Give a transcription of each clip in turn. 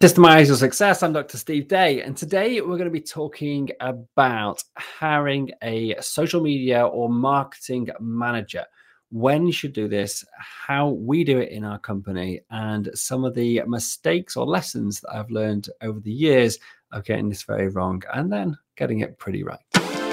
Systemize your success. I'm Dr. Steve Day, and today we're going to be talking about hiring a social media or marketing manager. When you should do this, how we do it in our company, and some of the mistakes or lessons that I've learned over the years of getting this very wrong and then getting it pretty right.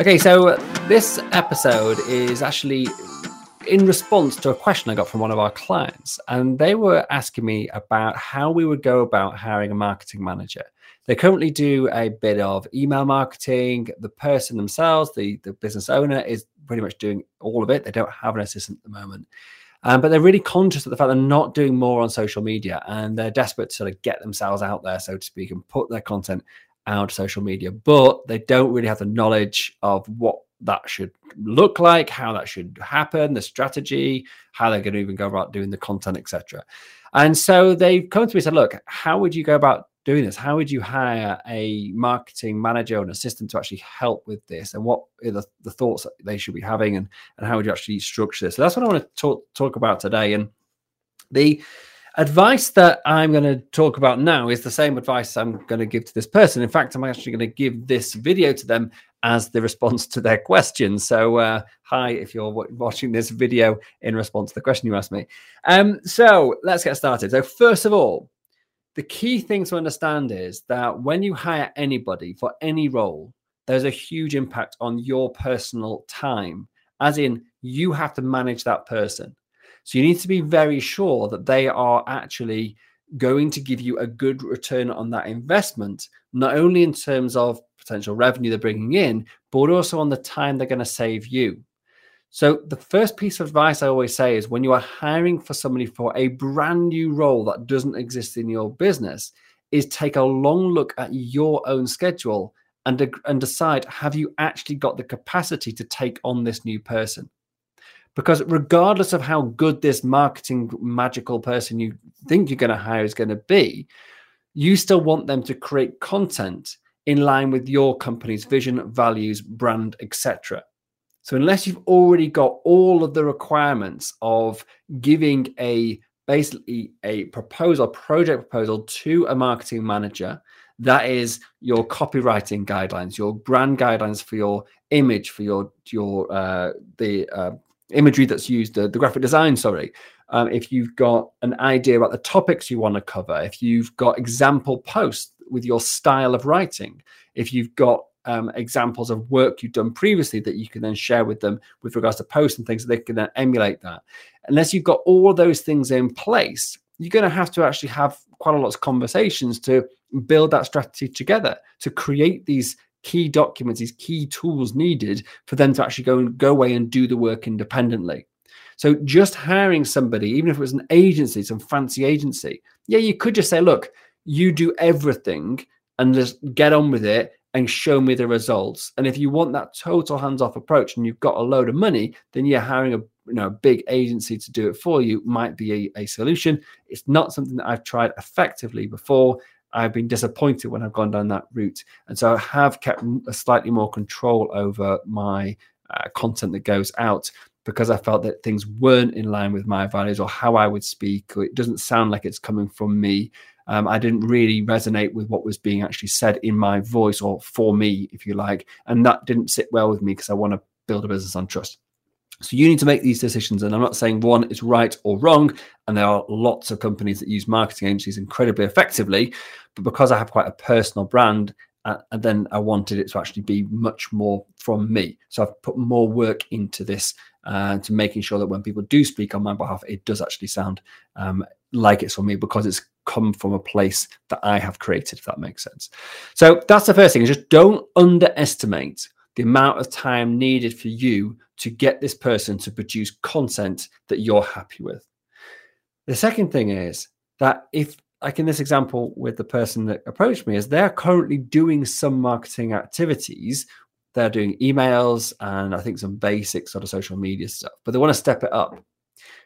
Okay, so this episode is actually in response to a question I got from one of our clients, and they were asking me about how we would go about hiring a marketing manager. They currently do a bit of email marketing. The person themselves, the, the business owner, is pretty much doing all of it. They don't have an assistant at the moment. Um, but they're really conscious of the fact they're not doing more on social media and they're desperate to sort of get themselves out there, so to speak, and put their content out social media, but they don't really have the knowledge of what that should look like, how that should happen, the strategy, how they're going to even go about doing the content, etc. And so they've come to me and said, look, how would you go about doing this? How would you hire a marketing manager or an assistant to actually help with this? And what are the, the thoughts that they should be having and, and how would you actually structure this? So that's what I want to talk, talk about today. And the advice that I'm going to talk about now is the same advice I'm going to give to this person. In fact, I'm actually going to give this video to them as the response to their question. So, uh, hi, if you're watching this video in response to the question you asked me. Um, so, let's get started. So, first of all, the key thing to understand is that when you hire anybody for any role, there's a huge impact on your personal time, as in, you have to manage that person. So you need to be very sure that they are actually going to give you a good return on that investment, not only in terms of potential revenue they're bringing in, but also on the time they're going to save you. So, the first piece of advice I always say is when you are hiring for somebody for a brand new role that doesn't exist in your business, is take a long look at your own schedule and, and decide have you actually got the capacity to take on this new person? Because regardless of how good this marketing magical person you think you're going to hire is going to be you still want them to create content in line with your company's vision values brand etc so unless you've already got all of the requirements of giving a basically a proposal project proposal to a marketing manager that is your copywriting guidelines your brand guidelines for your image for your your uh, the uh, imagery that's used, the, the graphic design, sorry. Um, if you've got an idea about the topics you want to cover, if you've got example posts with your style of writing, if you've got um, examples of work you've done previously that you can then share with them with regards to posts and things, they can then emulate that. Unless you've got all those things in place, you're going to have to actually have quite a lot of conversations to build that strategy together to create these key documents, these key tools needed for them to actually go and go away and do the work independently. So just hiring somebody, even if it was an agency, some fancy agency, yeah, you could just say, look, you do everything and just get on with it and show me the results. And if you want that total hands-off approach and you've got a load of money, then yeah, hiring a you know a big agency to do it for you might be a, a solution. It's not something that I've tried effectively before. I've been disappointed when I've gone down that route. And so I have kept a slightly more control over my uh, content that goes out because I felt that things weren't in line with my values or how I would speak, or it doesn't sound like it's coming from me. Um, I didn't really resonate with what was being actually said in my voice or for me, if you like. And that didn't sit well with me because I want to build a business on trust. So you need to make these decisions. And I'm not saying one is right or wrong. And there are lots of companies that use marketing agencies incredibly effectively. But because I have quite a personal brand, uh, and then I wanted it to actually be much more from me. So I've put more work into this uh, to making sure that when people do speak on my behalf, it does actually sound um, like it's from me because it's come from a place that I have created, if that makes sense. So that's the first thing is just don't underestimate the amount of time needed for you to get this person to produce content that you're happy with. The second thing is that if like in this example with the person that approached me, is they're currently doing some marketing activities. They're doing emails and I think some basic sort of social media stuff, but they want to step it up.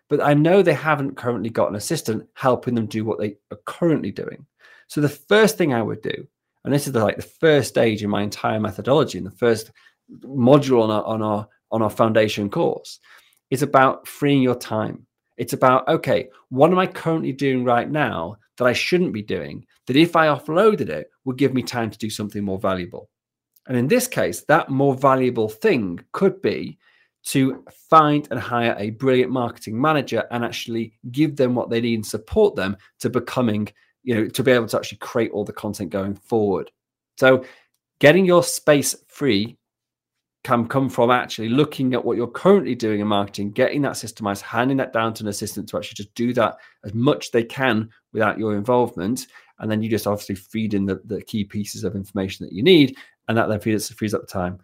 But I know they haven't currently got an assistant helping them do what they are currently doing. So the first thing I would do, and this is the, like the first stage in my entire methodology, and the first module on our on our on our foundation course, is about freeing your time. It's about okay, what am I currently doing right now that I shouldn't be doing? That if I offloaded it, would give me time to do something more valuable. And in this case, that more valuable thing could be to find and hire a brilliant marketing manager and actually give them what they need and support them to becoming, you know, to be able to actually create all the content going forward. So getting your space free can come from actually looking at what you're currently doing in marketing, getting that systemized, handing that down to an assistant to actually just do that as much as they can without your involvement. And then you just obviously feed in the, the key pieces of information that you need. And that then frees, frees up the time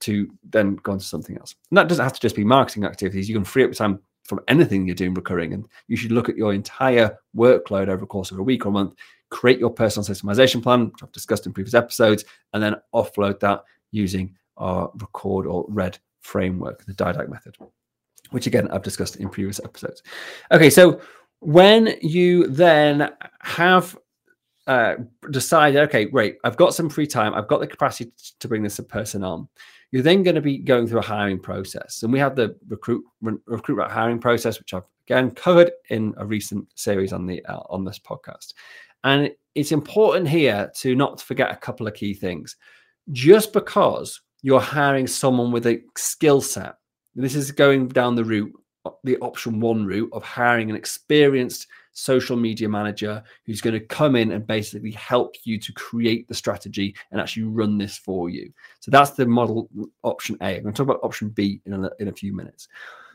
to then go on to something else. And that doesn't have to just be marketing activities. You can free up time from anything you're doing recurring. And you should look at your entire workload over the course of a week or a month, create your personal systemization plan, which I've discussed in previous episodes, and then offload that using our record or red framework, the Didact method, which again I've discussed in previous episodes. Okay, so when you then have uh, decided, okay, great, I've got some free time, I've got the capacity to bring this person on. You're then going to be going through a hiring process, and we have the recruit recruit hiring process, which I've again covered in a recent series on the uh, on this podcast. And it's important here to not forget a couple of key things. Just because you're hiring someone with a skill set, this is going down the route, the option one route of hiring an experienced social media manager who's going to come in and basically help you to create the strategy and actually run this for you. So that's the model option A. I'm going to talk about option B in a, in a few minutes.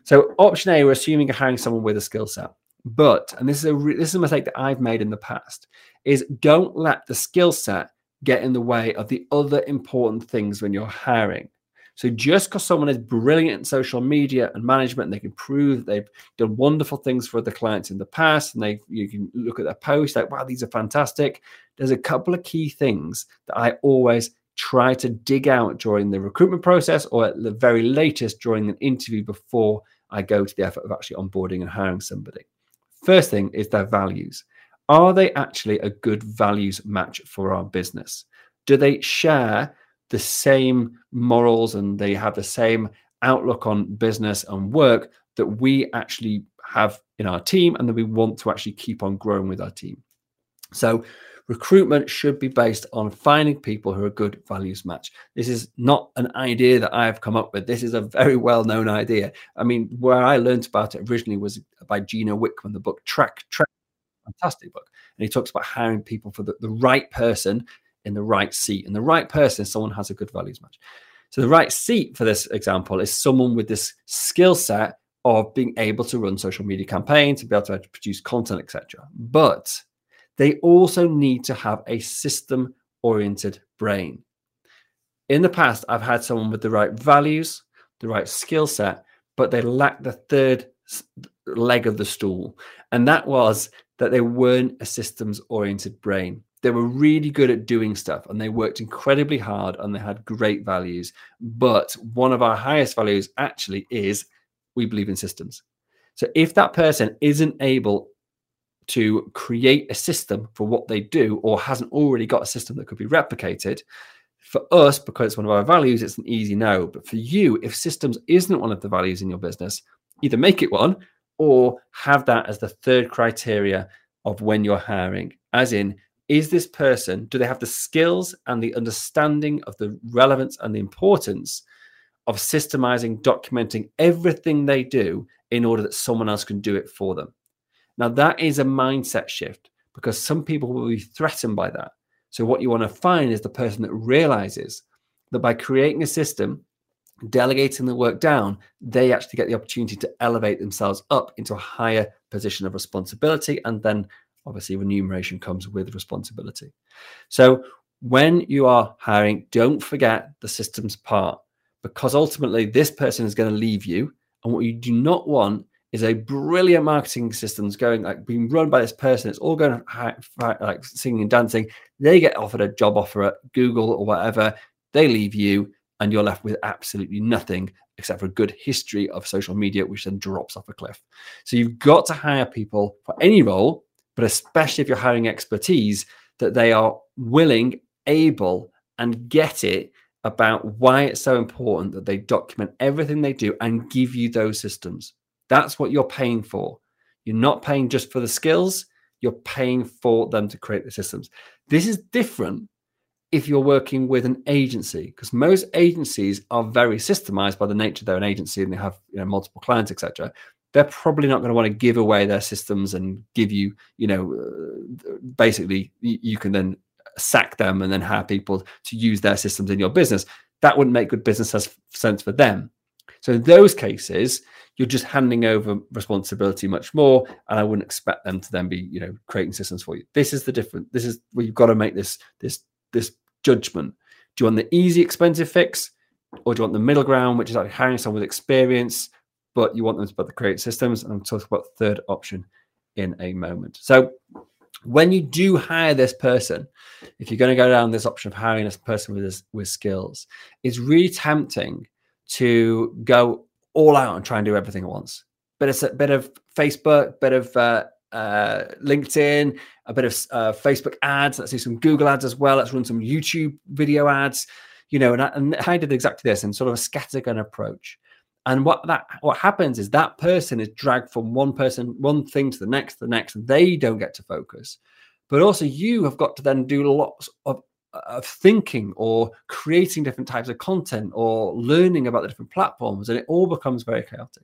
So option A, we're assuming you're hiring someone with a skill set. But, and this is a this is a mistake that I've made in the past, is don't let the skill set get in the way of the other important things when you're hiring. So just because someone is brilliant in social media and management, and they can prove they've done wonderful things for the clients in the past, and they you can look at their posts like, wow, these are fantastic. There's a couple of key things that I always try to dig out during the recruitment process, or at the very latest during an interview before I go to the effort of actually onboarding and hiring somebody. First thing is their values. Are they actually a good values match for our business? Do they share the same morals and they have the same outlook on business and work that we actually have in our team and that we want to actually keep on growing with our team. So, recruitment should be based on finding people who are good values match. This is not an idea that I've come up with. This is a very well known idea. I mean, where I learned about it originally was by Gino Wickman, the book Track, Track, fantastic book. And he talks about hiring people for the, the right person in the right seat. And the right person someone has a good values match. So the right seat for this example is someone with this skill set of being able to run social media campaigns, to be able to produce content, etc. But they also need to have a system oriented brain. In the past, I've had someone with the right values, the right skill set, but they lacked the third leg of the stool. And that was that they weren't a systems oriented brain they were really good at doing stuff and they worked incredibly hard and they had great values. But one of our highest values actually is we believe in systems. So if that person isn't able to create a system for what they do or hasn't already got a system that could be replicated, for us, because it's one of our values, it's an easy no. But for you, if systems isn't one of the values in your business, either make it one or have that as the third criteria of when you're hiring, as in is this person, do they have the skills and the understanding of the relevance and the importance of systemizing, documenting everything they do in order that someone else can do it for them? Now, that is a mindset shift because some people will be threatened by that. So, what you want to find is the person that realizes that by creating a system, delegating the work down, they actually get the opportunity to elevate themselves up into a higher position of responsibility and then obviously remuneration comes with responsibility. So when you are hiring, don't forget the systems part because ultimately this person is going to leave you. And what you do not want is a brilliant marketing systems going like being run by this person. It's all going like singing and dancing. They get offered a job offer at Google or whatever. They leave you, and you're left with absolutely nothing except for a good history of social media, which then drops off a cliff. So you've got to hire people for any role, but especially if you're hiring expertise, that they are willing, able, and get it about why it's so important that they document everything they do and give you those systems. That's what you're paying for. You're not paying just for the skills, you're paying for them to create the systems. This is different if you're working with an agency because most agencies are very systemized by the nature they're an agency and they have you know, multiple clients etc they're probably not going to want to give away their systems and give you you know uh, basically you can then sack them and then hire people to use their systems in your business. That wouldn't make good business sense for them. So in those cases you're just handing over responsibility much more and i wouldn't expect them to then be you know creating systems for you. This is the different this is where you've got to make this this this judgment. Do you want the easy, expensive fix, or do you want the middle ground, which is like hiring someone with experience, but you want them to build the create systems? And I'm talking about third option in a moment. So when you do hire this person, if you're going to go down this option of hiring this person with this, with skills, it's really tempting to go all out and try and do everything at once. But it's a bit of Facebook, bit of uh, uh, LinkedIn, a bit of uh, Facebook ads. Let's do some Google ads as well. Let's run some YouTube video ads. You know, and I, and I did exactly this in sort of a scattergun approach. And what that what happens is that person is dragged from one person, one thing to the next, the next, they don't get to focus. But also, you have got to then do lots of of thinking or creating different types of content or learning about the different platforms, and it all becomes very chaotic.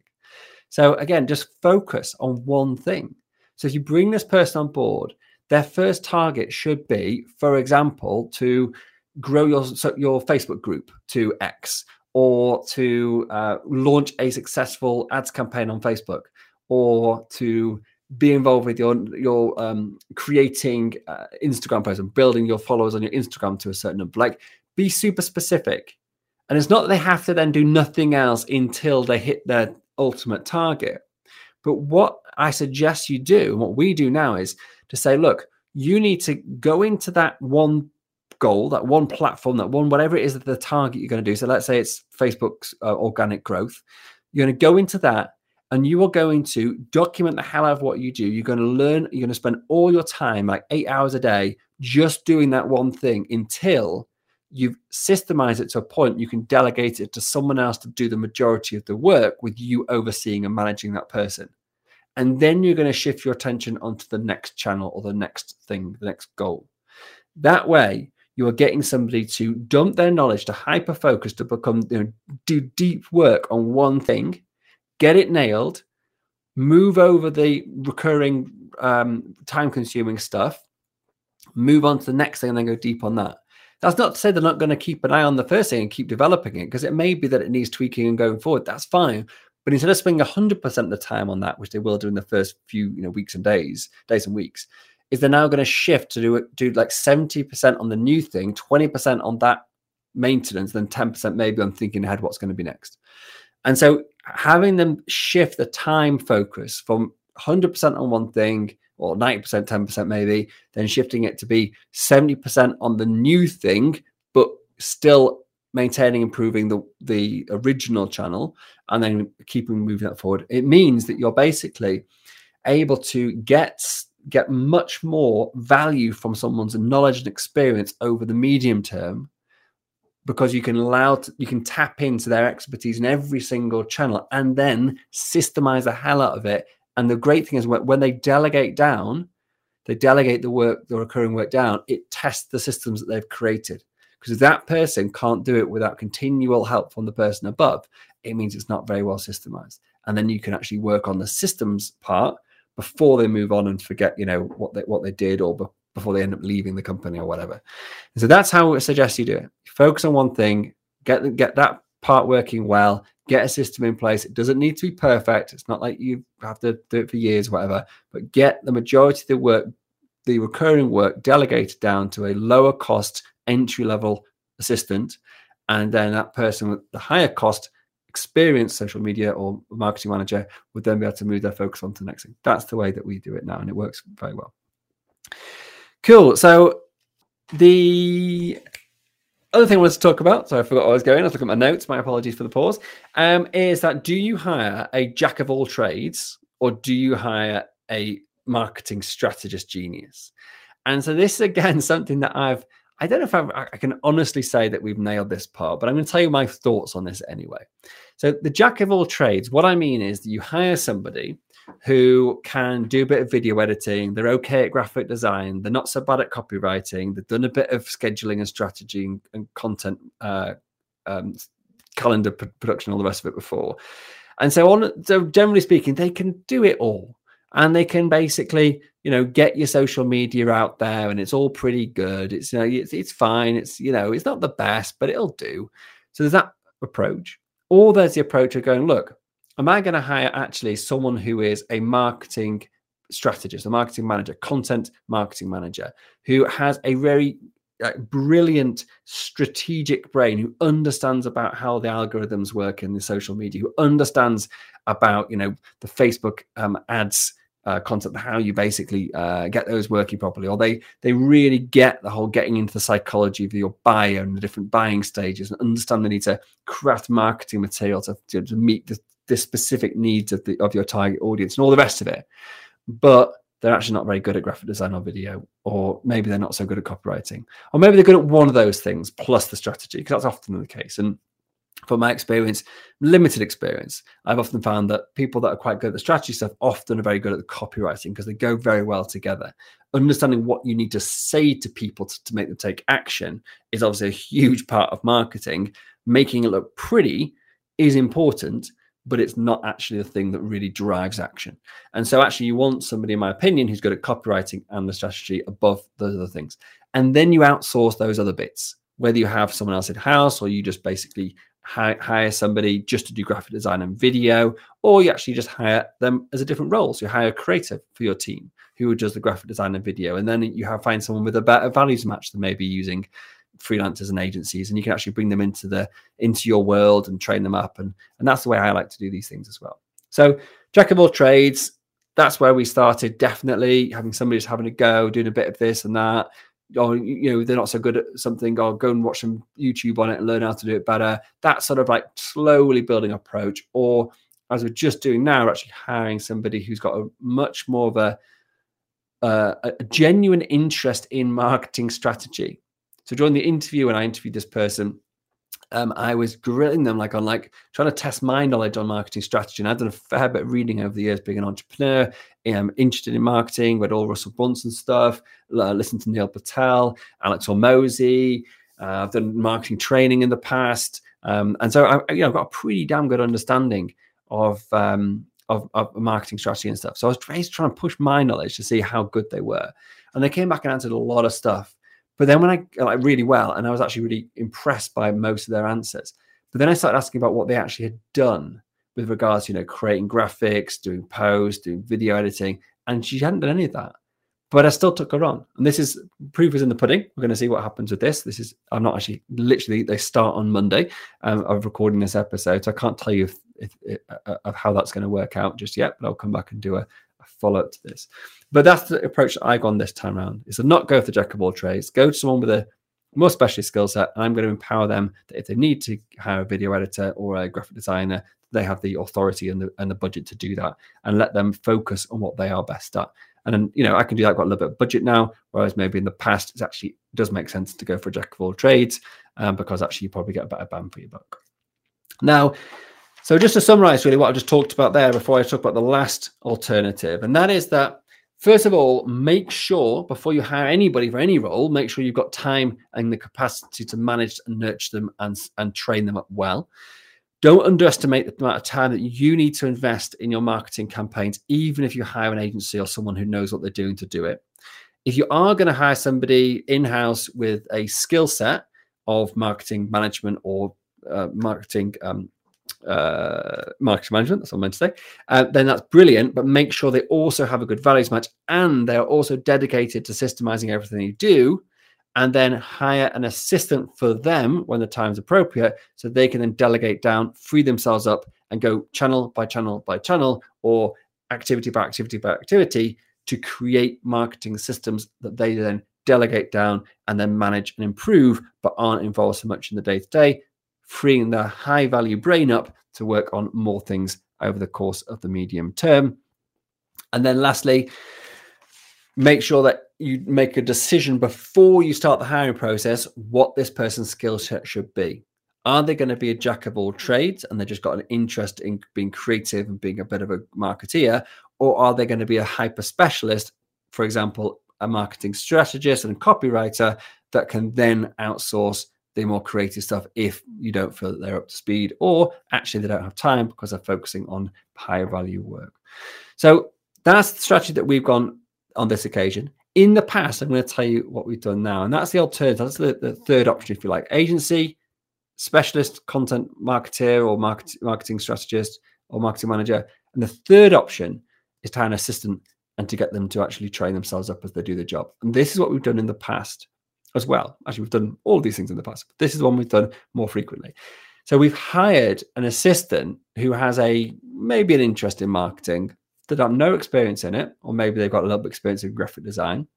So again, just focus on one thing. So if you bring this person on board, their first target should be, for example, to grow your your Facebook group to X, or to uh, launch a successful ads campaign on Facebook, or to be involved with your your um, creating uh, Instagram posts and building your followers on your Instagram to a certain number. Like, be super specific. And it's not that they have to then do nothing else until they hit their ultimate target. But what I suggest you do, and what we do now is to say, look, you need to go into that one goal, that one platform, that one, whatever it is that the target you're going to do. So let's say it's Facebook's uh, organic growth. You're going to go into that and you are going to document the hell out of what you do. You're going to learn, you're going to spend all your time, like eight hours a day, just doing that one thing until you've systemized it to a point you can delegate it to someone else to do the majority of the work with you overseeing and managing that person and then you're going to shift your attention onto the next channel or the next thing, the next goal. That way, you are getting somebody to dump their knowledge, to hyper focus, to become, you know, do deep work on one thing, get it nailed, move over the recurring, um, time consuming stuff, move on to the next thing, and then go deep on that. That's not to say they're not going to keep an eye on the first thing and keep developing it because it may be that it needs tweaking and going forward. That's fine. But instead of spending 100% of the time on that, which they will do in the first few you know weeks and days, days and weeks, is they're now going to shift to do do like 70% on the new thing, 20% on that maintenance, then 10% maybe on thinking ahead what's going to be next. And so having them shift the time focus from 100% on one thing or 90%, 10% maybe, then shifting it to be 70% on the new thing, but still maintaining improving the the original channel and then keeping moving that forward it means that you're basically able to get get much more value from someone's knowledge and experience over the medium term because you can allow to, you can tap into their expertise in every single channel and then systemize the hell out of it and the great thing is when they delegate down they delegate the work the recurring work down it tests the systems that they've created because if that person can't do it without continual help from the person above, it means it's not very well systemized. And then you can actually work on the systems part before they move on and forget, you know, what they what they did or be- before they end up leaving the company or whatever. And so that's how I suggest you do it. Focus on one thing, get get that part working well, get a system in place. It doesn't need to be perfect. It's not like you have to do it for years, whatever, but get the majority of the work, the recurring work delegated down to a lower cost entry level assistant, and then that person with the higher cost experienced social media or marketing manager would then be able to move their focus on to the next thing. That's the way that we do it now, and it works very well. Cool. So the other thing I wanted to talk about, so I forgot I was going. I was looking at my notes. My apologies for the pause. Um, is that do you hire a jack of all trades or do you hire a marketing strategist genius? And so this is again something that I've I don't know if I've, i can honestly say that we've nailed this part, but I'm going to tell you my thoughts on this anyway. So the jack of all trades, what I mean is that you hire somebody who can do a bit of video editing. They're okay at graphic design. They're not so bad at copywriting. They've done a bit of scheduling and strategy and, and content, uh, um, calendar p- production, all the rest of it before. And so on. So generally speaking, they can do it all, and they can basically, you know, get your social media out there, and it's all pretty good. It's you know, it's, it's fine. It's you know, it's not the best, but it'll do. So there's that approach. Or there's the approach of going, look, am I going to hire actually someone who is a marketing strategist, a marketing manager, content marketing manager, who has a very uh, brilliant strategic brain who understands about how the algorithms work in the social media who understands about you know the facebook um, ads uh, content how you basically uh, get those working properly or they they really get the whole getting into the psychology of your buyer and the different buying stages and understand the need to craft marketing material to, to, to meet the the specific needs of the of your target audience and all the rest of it. But they're actually not very good at graphic design or video or maybe they're not so good at copywriting or maybe they're good at one of those things plus the strategy because that's often the case. And from my experience limited experience i've often found that people that are quite good at the strategy stuff often are very good at the copywriting because they go very well together. Understanding what you need to say to people to, to make them take action is obviously a huge part of marketing. Making it look pretty is important but it's not actually the thing that really drives action. And so, actually, you want somebody, in my opinion, who's good at copywriting and the strategy above those other things. And then you outsource those other bits, whether you have someone else in house or you just basically hire somebody just to do graphic design and video, or you actually just hire them as a different role. So you hire a creative for your team who does the graphic design and video, and then you have find someone with a better values match than maybe using freelancers and agencies and you can actually bring them into the into your world and train them up and and that's the way i like to do these things as well. So jack of all trades that's where we started definitely. Having somebody just having a go doing a bit of this and that or you know they're not so good at something or go and watch some youtube on it and learn how to do it better. That sort of like slowly building approach or as we're just doing now we're actually hiring somebody who's got a much more of a uh, a genuine interest in marketing strategy so during the interview, when I interviewed this person, um, I was grilling them like on like trying to test my knowledge on marketing strategy. And I've done a fair bit of reading over the years, being an entrepreneur. I'm interested in marketing, read all Russell Brunson stuff, uh, listened to Neil Patel, Alex Hormozi. Uh, I've done marketing training in the past, um, and so I, you know, I've got a pretty damn good understanding of, um, of of marketing strategy and stuff. So I was trying to push my knowledge to see how good they were, and they came back and answered a lot of stuff but then when I like really well, and I was actually really impressed by most of their answers. But then I started asking about what they actually had done with regards to, you know, creating graphics, doing posts, doing video editing, and she hadn't done any of that. But I still took her on, and this is proof is in the pudding. We're going to see what happens with this. This is I'm not actually literally they start on Monday um, of recording this episode, so I can't tell you if, if, if, uh, of how that's going to work out just yet. But I'll come back and do a, a follow up to this. But that's the approach that I've gone this time around is to not go for the jack of all trades, go to someone with a more specialist skill set, and I'm going to empower them that if they need to hire a video editor or a graphic designer, they have the authority and the, and the budget to do that and let them focus on what they are best at. And then, you know, I can do that. I've got a little bit of budget now, whereas maybe in the past, it actually does make sense to go for a jack of all trades um, because actually you probably get a better bang for your buck. Now, so just to summarize really what I've just talked about there before I talk about the last alternative, and that is that First of all, make sure before you hire anybody for any role, make sure you've got time and the capacity to manage and nurture them and, and train them up well. Don't underestimate the amount of time that you need to invest in your marketing campaigns, even if you hire an agency or someone who knows what they're doing to do it. If you are going to hire somebody in house with a skill set of marketing management or uh, marketing um, uh, marketing management, that's what I meant to say, uh, then that's brilliant. But make sure they also have a good values match and they're also dedicated to systemizing everything you do and then hire an assistant for them when the time's appropriate so they can then delegate down, free themselves up, and go channel by channel by channel or activity by activity by activity to create marketing systems that they then delegate down and then manage and improve, but aren't involved so much in the day to day, freeing their high value brain up to work on more things over the course of the medium term. And then lastly, make sure that you make a decision before you start the hiring process what this person's skill set should be. Are they going to be a jack of all trades and they've just got an interest in being creative and being a bit of a marketeer? Or are they going to be a hyper specialist, for example, a marketing strategist and copywriter that can then outsource the more creative stuff if you don't feel that they're up to speed or actually they don't have time because they're focusing on higher value work. So that's the strategy that we've gone on this occasion. In the past, I'm going to tell you what we've done now, and that's the alternative. That's the, the third option, if you like. Agency, specialist content marketer or market, marketing strategist or marketing manager. And the third option is to hire an assistant and to get them to actually train themselves up as they do the job. And this is what we've done in the past as well. Actually, we've done all these things in the past, but this is one we've done more frequently. So we've hired an assistant who has a maybe an interest in marketing, that have no experience in it, or maybe they've got a little bit of experience in graphic design,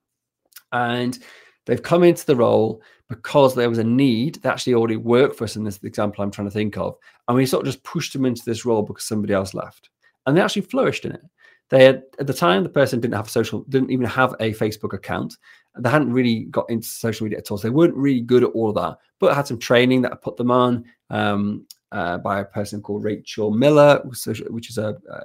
and they've come into the role because there was a need that actually already worked for us in this example I'm trying to think of, and we sort of just pushed them into this role because somebody else left, and they actually flourished in it. They had at the time the person didn't have social, didn't even have a Facebook account. They hadn't really got into social media at all. So they weren't really good at all of that, but I had some training that I put them on. Um, uh, by a person called Rachel Miller, which is a, a,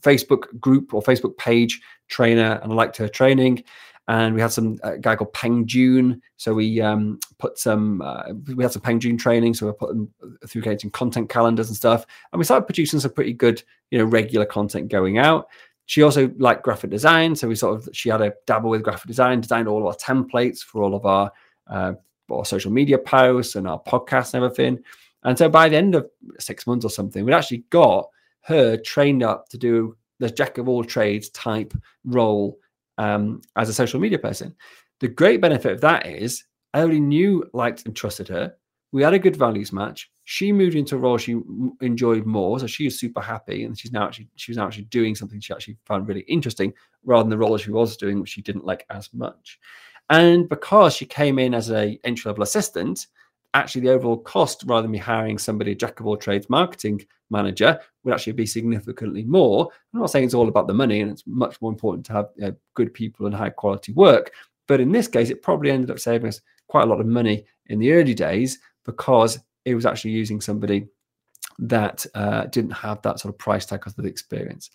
Facebook group or Facebook page trainer, and I liked her training. And we had some uh, guy called Peng Joon, so we um, put some uh, we had some Peng Joon training, so we put them through creating content calendars and stuff, and we started producing some pretty good, you know, regular content going out. She also liked graphic design, so we sort of she had a dabble with graphic design, designed all of our templates for all of our uh, our social media posts and our podcasts and everything. And so by the end of six months or something, we'd actually got her trained up to do the jack of all trades type role um, as a social media person. The great benefit of that is I already knew, liked, and trusted her. We had a good values match. She moved into a role she enjoyed more, so she was super happy, and she's now actually she was now actually doing something she actually found really interesting, rather than the role she was doing, which she didn't like as much. And because she came in as a entry level assistant, actually the overall cost rather than me hiring somebody, a jack of all trades marketing manager, would actually be significantly more. I'm not saying it's all about the money and it's much more important to have you know, good people and high quality work. But in this case, it probably ended up saving us quite a lot of money in the early days because it was actually using somebody that uh, didn't have that sort of price tag of the experience.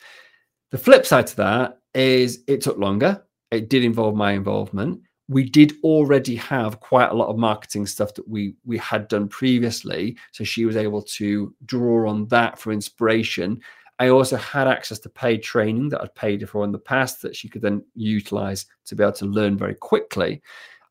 The flip side to that is it took longer. It did involve my involvement we did already have quite a lot of marketing stuff that we we had done previously so she was able to draw on that for inspiration i also had access to paid training that i'd paid for in the past that she could then utilize to be able to learn very quickly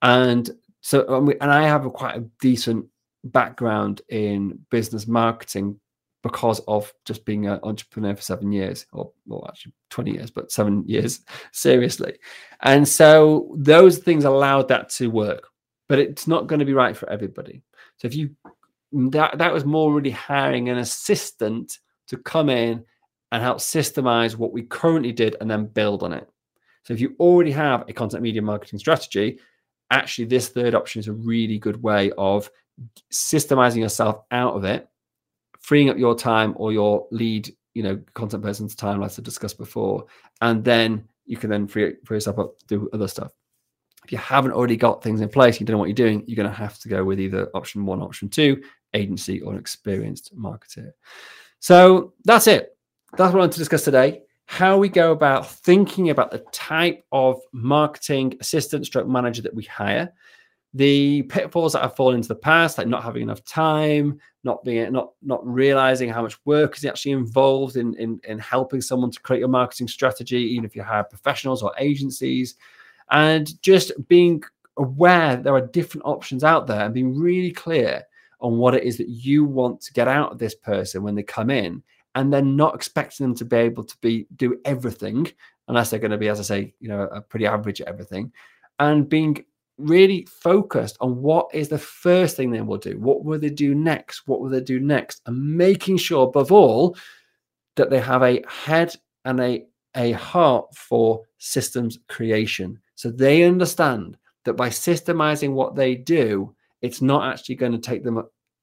and so and i have a quite a decent background in business marketing because of just being an entrepreneur for seven years, or well, actually 20 years, but seven years seriously. And so those things allowed that to work, but it's not going to be right for everybody. So if you that that was more really hiring an assistant to come in and help systemize what we currently did and then build on it. So if you already have a content media marketing strategy, actually this third option is a really good way of systemizing yourself out of it freeing up your time or your lead, you know, content person's time, like I discussed before, and then you can then free, free yourself up to do other stuff. If you haven't already got things in place, you don't know what you're doing, you're going to have to go with either option one, option two, agency, or an experienced marketer. So that's it. That's what I want to discuss today. How we go about thinking about the type of marketing assistant stroke manager that we hire the pitfalls that I've fallen into the past, like not having enough time, not being not not realizing how much work is actually involved in in, in helping someone to create your marketing strategy, even if you hire professionals or agencies, and just being aware there are different options out there and being really clear on what it is that you want to get out of this person when they come in and then not expecting them to be able to be do everything unless they're going to be as i say you know a pretty average at everything and being really focused on what is the first thing they will do, what will they do next, what will they do next, and making sure, above all, that they have a head and a, a heart for systems creation. So they understand that by systemizing what they do, it's not actually going to take them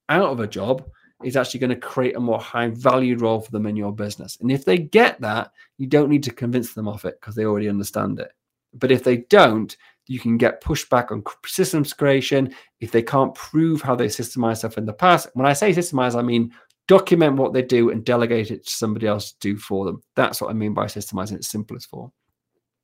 out of a job. It's actually going to create a more high valued role for them in your business. And if they get that, you don't need to convince them of it because they already understand it. But if they don't, you can get pushback on systems creation if they can't prove how they systemize stuff in the past. When I say systemize, I mean document what they do and delegate it to somebody else to do for them. That's what I mean by systemizing its simplest form.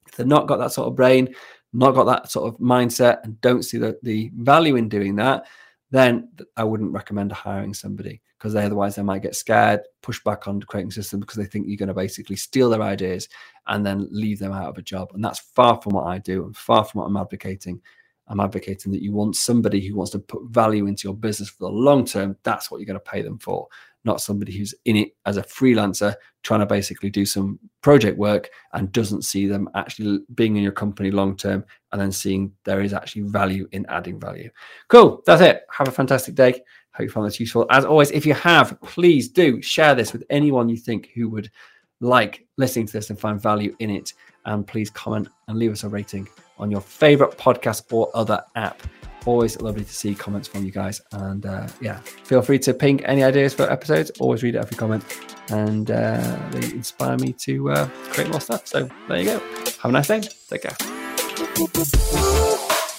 If they've not got that sort of brain, not got that sort of mindset, and don't see the, the value in doing that, then I wouldn't recommend hiring somebody because otherwise they might get scared, push back on the creating system because they think you're going to basically steal their ideas and then leave them out of a job. And that's far from what I do and far from what I'm advocating. I'm advocating that you want somebody who wants to put value into your business for the long term. That's what you're going to pay them for, not somebody who's in it as a freelancer trying to basically do some project work and doesn't see them actually being in your company long term and then seeing there is actually value in adding value. Cool. That's it. Have a fantastic day. Hope you found this useful. As always, if you have, please do share this with anyone you think who would like listening to this and find value in it. And please comment and leave us a rating on your favorite podcast or other app. Always lovely to see comments from you guys. And uh, yeah, feel free to ping any ideas for episodes. Always read every comment. And uh, they inspire me to uh, create more stuff. So there you go. Have a nice day. Take care.